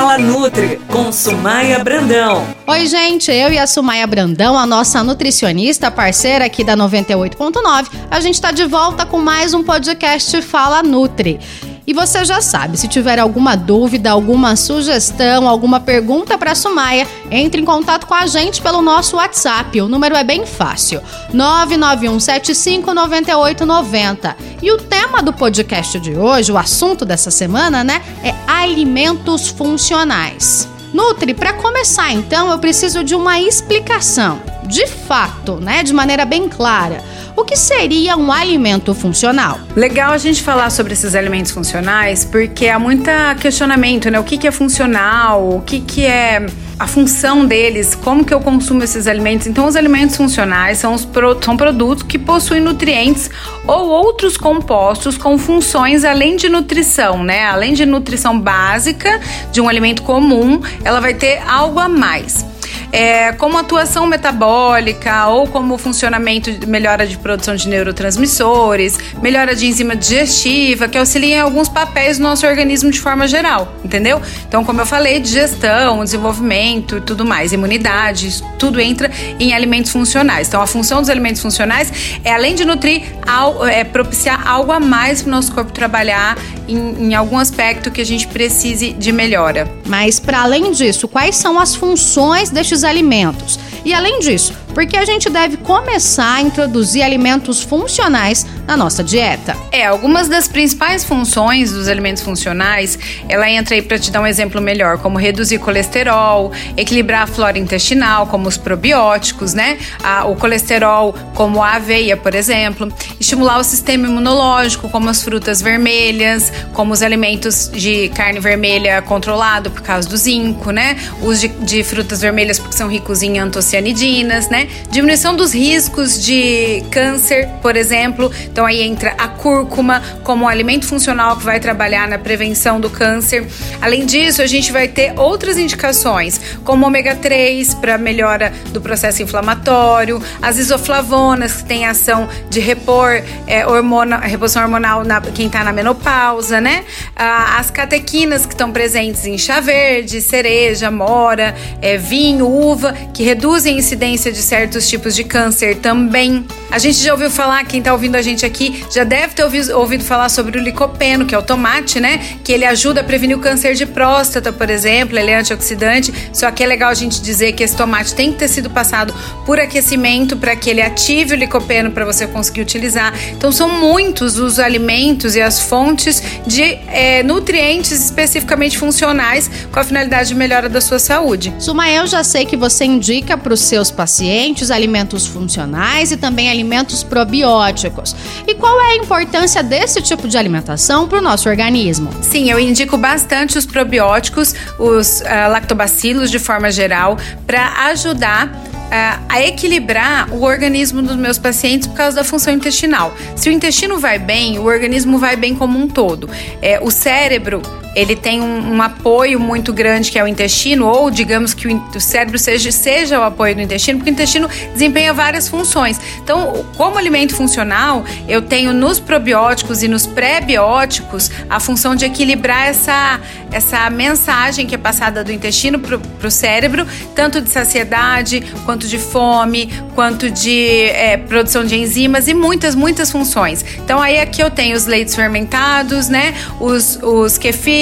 Fala Nutri com Sumaia Brandão. Oi, gente, eu e a Sumaia Brandão, a nossa nutricionista parceira aqui da 98.9, a gente está de volta com mais um podcast Fala Nutri. E você já sabe, se tiver alguma dúvida, alguma sugestão, alguma pergunta para a Sumaia, entre em contato com a gente pelo nosso WhatsApp. O número é bem fácil: 991759890. E o tema do podcast de hoje, o assunto dessa semana, né, é alimentos funcionais. Nutri, para começar então, eu preciso de uma explicação, de fato, né, de maneira bem clara. O que seria um alimento funcional? Legal a gente falar sobre esses alimentos funcionais, porque há muito questionamento, né? O que, que é funcional, o que, que é a função deles, como que eu consumo esses alimentos. Então, os alimentos funcionais são, os pro, são produtos que possuem nutrientes ou outros compostos com funções além de nutrição, né? Além de nutrição básica de um alimento comum, ela vai ter algo a mais é, como atuação metabólica ou como funcionamento, melhora de produção de neurotransmissores, melhora de enzima digestiva, que auxiliam em alguns papéis do nosso organismo de forma geral, entendeu? Então, como eu falei, digestão, desenvolvimento e tudo mais, imunidade, tudo entra em alimentos funcionais. Então, a função dos alimentos funcionais é, além de nutrir, é propiciar algo a mais para o nosso corpo trabalhar em, em algum aspecto que a gente precise de melhora. Mas, para além disso, quais são as funções destes alimentos. E além disso, porque a gente deve começar a introduzir alimentos funcionais na nossa dieta. É, algumas das principais funções dos alimentos funcionais, ela entra aí para te dar um exemplo melhor, como reduzir colesterol, equilibrar a flora intestinal, como os probióticos, né? A, o colesterol, como a aveia, por exemplo, estimular o sistema imunológico, como as frutas vermelhas, como os alimentos de carne vermelha controlado por causa do zinco, né? Os de, de frutas vermelhas porque são ricos em antocianidinas, né? Diminuição dos riscos de câncer, por exemplo. Então aí entra a cúrcuma como um alimento funcional que vai trabalhar na prevenção do câncer. Além disso, a gente vai ter outras indicações, como ômega 3 para melhora do processo inflamatório, as isoflavonas que têm ação de repor é, hormona, reposição hormonal na quem está na menopausa, né? Ah, as catequinas que estão presentes em chá verde, cereja, mora, é, vinho, uva, que reduzem a incidência de certos tipos de câncer também. A gente já ouviu falar, quem está ouvindo a gente aqui, já deve ter ouvido, ouvido falar sobre o licopeno, que é o tomate, né? Que ele ajuda a prevenir o câncer de próstata, por exemplo, ele é antioxidante. Só que é legal a gente dizer que esse tomate tem que ter sido passado por aquecimento para que ele ative o licopeno para você conseguir utilizar. Então são muitos os alimentos e as fontes de é, nutrientes especificamente funcionais com a finalidade de melhora da sua saúde. Sumael, já sei que você indica para os seus pacientes alimentos funcionais e também alimentos probióticos. E qual é a importância desse tipo de alimentação para o nosso organismo? Sim, eu indico bastante os probióticos, os uh, lactobacilos de forma geral, para ajudar a equilibrar o organismo dos meus pacientes por causa da função intestinal. Se o intestino vai bem, o organismo vai bem como um todo. É, o cérebro ele tem um, um, apoio muito grande que é o intestino, ou digamos que o, o, cérebro seja, seja o apoio do intestino, porque o intestino desempenha várias funções. Então, como alimento funcional, eu tenho nos probióticos e nos pré-bióticos a função de equilibrar essa, essa mensagem que é passada do intestino para o cérebro, tanto de saciedade, quanto de fome, quanto de é, produção de enzimas e muitas, muitas funções. Então, aí aqui eu tenho os leites fermentados, né? Os, os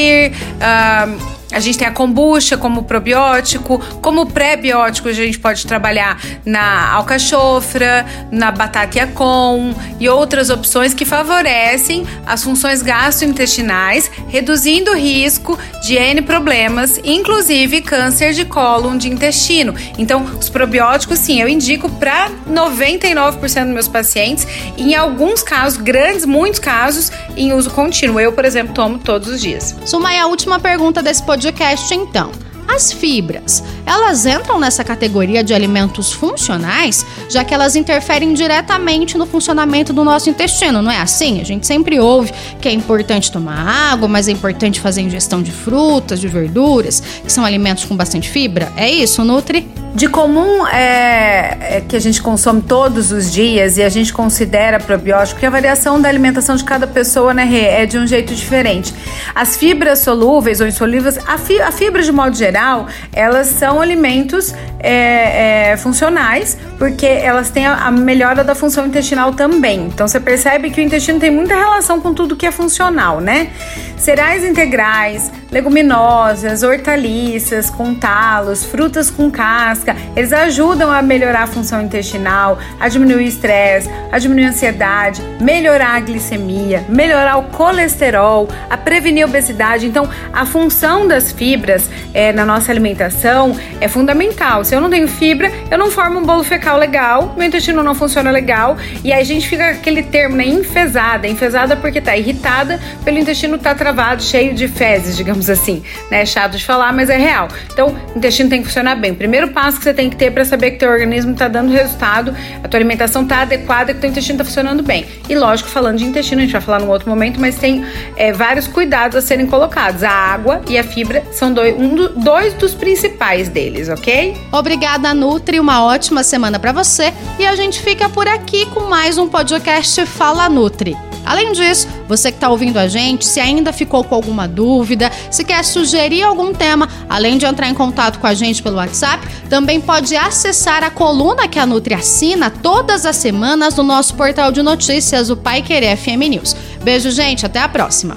kefir um, A gente tem a kombucha como probiótico, como pré-biótico a gente pode trabalhar na alcachofra, na batata com e outras opções que favorecem as funções gastrointestinais, reduzindo o risco de N problemas, inclusive câncer de cólon de intestino. Então, os probióticos, sim, eu indico para 99% dos meus pacientes, em alguns casos, grandes, muitos casos, em uso contínuo. Eu, por exemplo, tomo todos os dias. Sumai, a última pergunta desse podcast podcast então. As fibras, elas entram nessa categoria de alimentos funcionais, já que elas interferem diretamente no funcionamento do nosso intestino, não é assim? A gente sempre ouve que é importante tomar água, mas é importante fazer ingestão de frutas, de verduras, que são alimentos com bastante fibra. É isso, Nutri? De comum é, é, que a gente consome todos os dias e a gente considera probiótico que a variação da alimentação de cada pessoa né, é de um jeito diferente. As fibras solúveis ou insolúveis, a, fi, a fibra de modo geral, elas são alimentos é, é, funcionais porque elas têm a, a melhora da função intestinal também. Então você percebe que o intestino tem muita relação com tudo que é funcional, né? Cereais integrais, leguminosas, hortaliças com talos, frutas com casca, eles ajudam a melhorar a função intestinal, a diminuir o estresse, a diminuir a ansiedade, melhorar a glicemia, melhorar o colesterol, a prevenir a obesidade. Então, a função das fibras é, na nossa alimentação é fundamental. Se eu não tenho fibra, eu não formo um bolo fecal legal, meu intestino não funciona legal e aí a gente fica aquele termo, né, enfesada. Enfesada porque tá irritada pelo intestino tá travado, cheio de fezes, digamos assim, né? É chato de falar, mas é real. Então, o intestino tem que funcionar bem. Primeiro passo que você tem que ter para saber que teu organismo está dando resultado, a tua alimentação está adequada, que teu intestino está funcionando bem. E lógico, falando de intestino, a gente vai falar num outro momento, mas tem é, vários cuidados a serem colocados. A água e a fibra são dois, um do, dois dos principais deles, ok? Obrigada, Nutri. Uma ótima semana para você. E a gente fica por aqui com mais um podcast Fala Nutri. Além disso, você que está ouvindo a gente, se ainda ficou com alguma dúvida, se quer sugerir algum tema, além de entrar em contato com a gente pelo WhatsApp, também pode acessar a coluna que a Nutri assina todas as semanas no nosso portal de notícias, o Pai Querer FM News. Beijo, gente, até a próxima.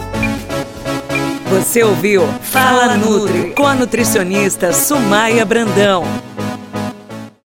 Você ouviu Fala Nutri com a nutricionista Sumaia Brandão.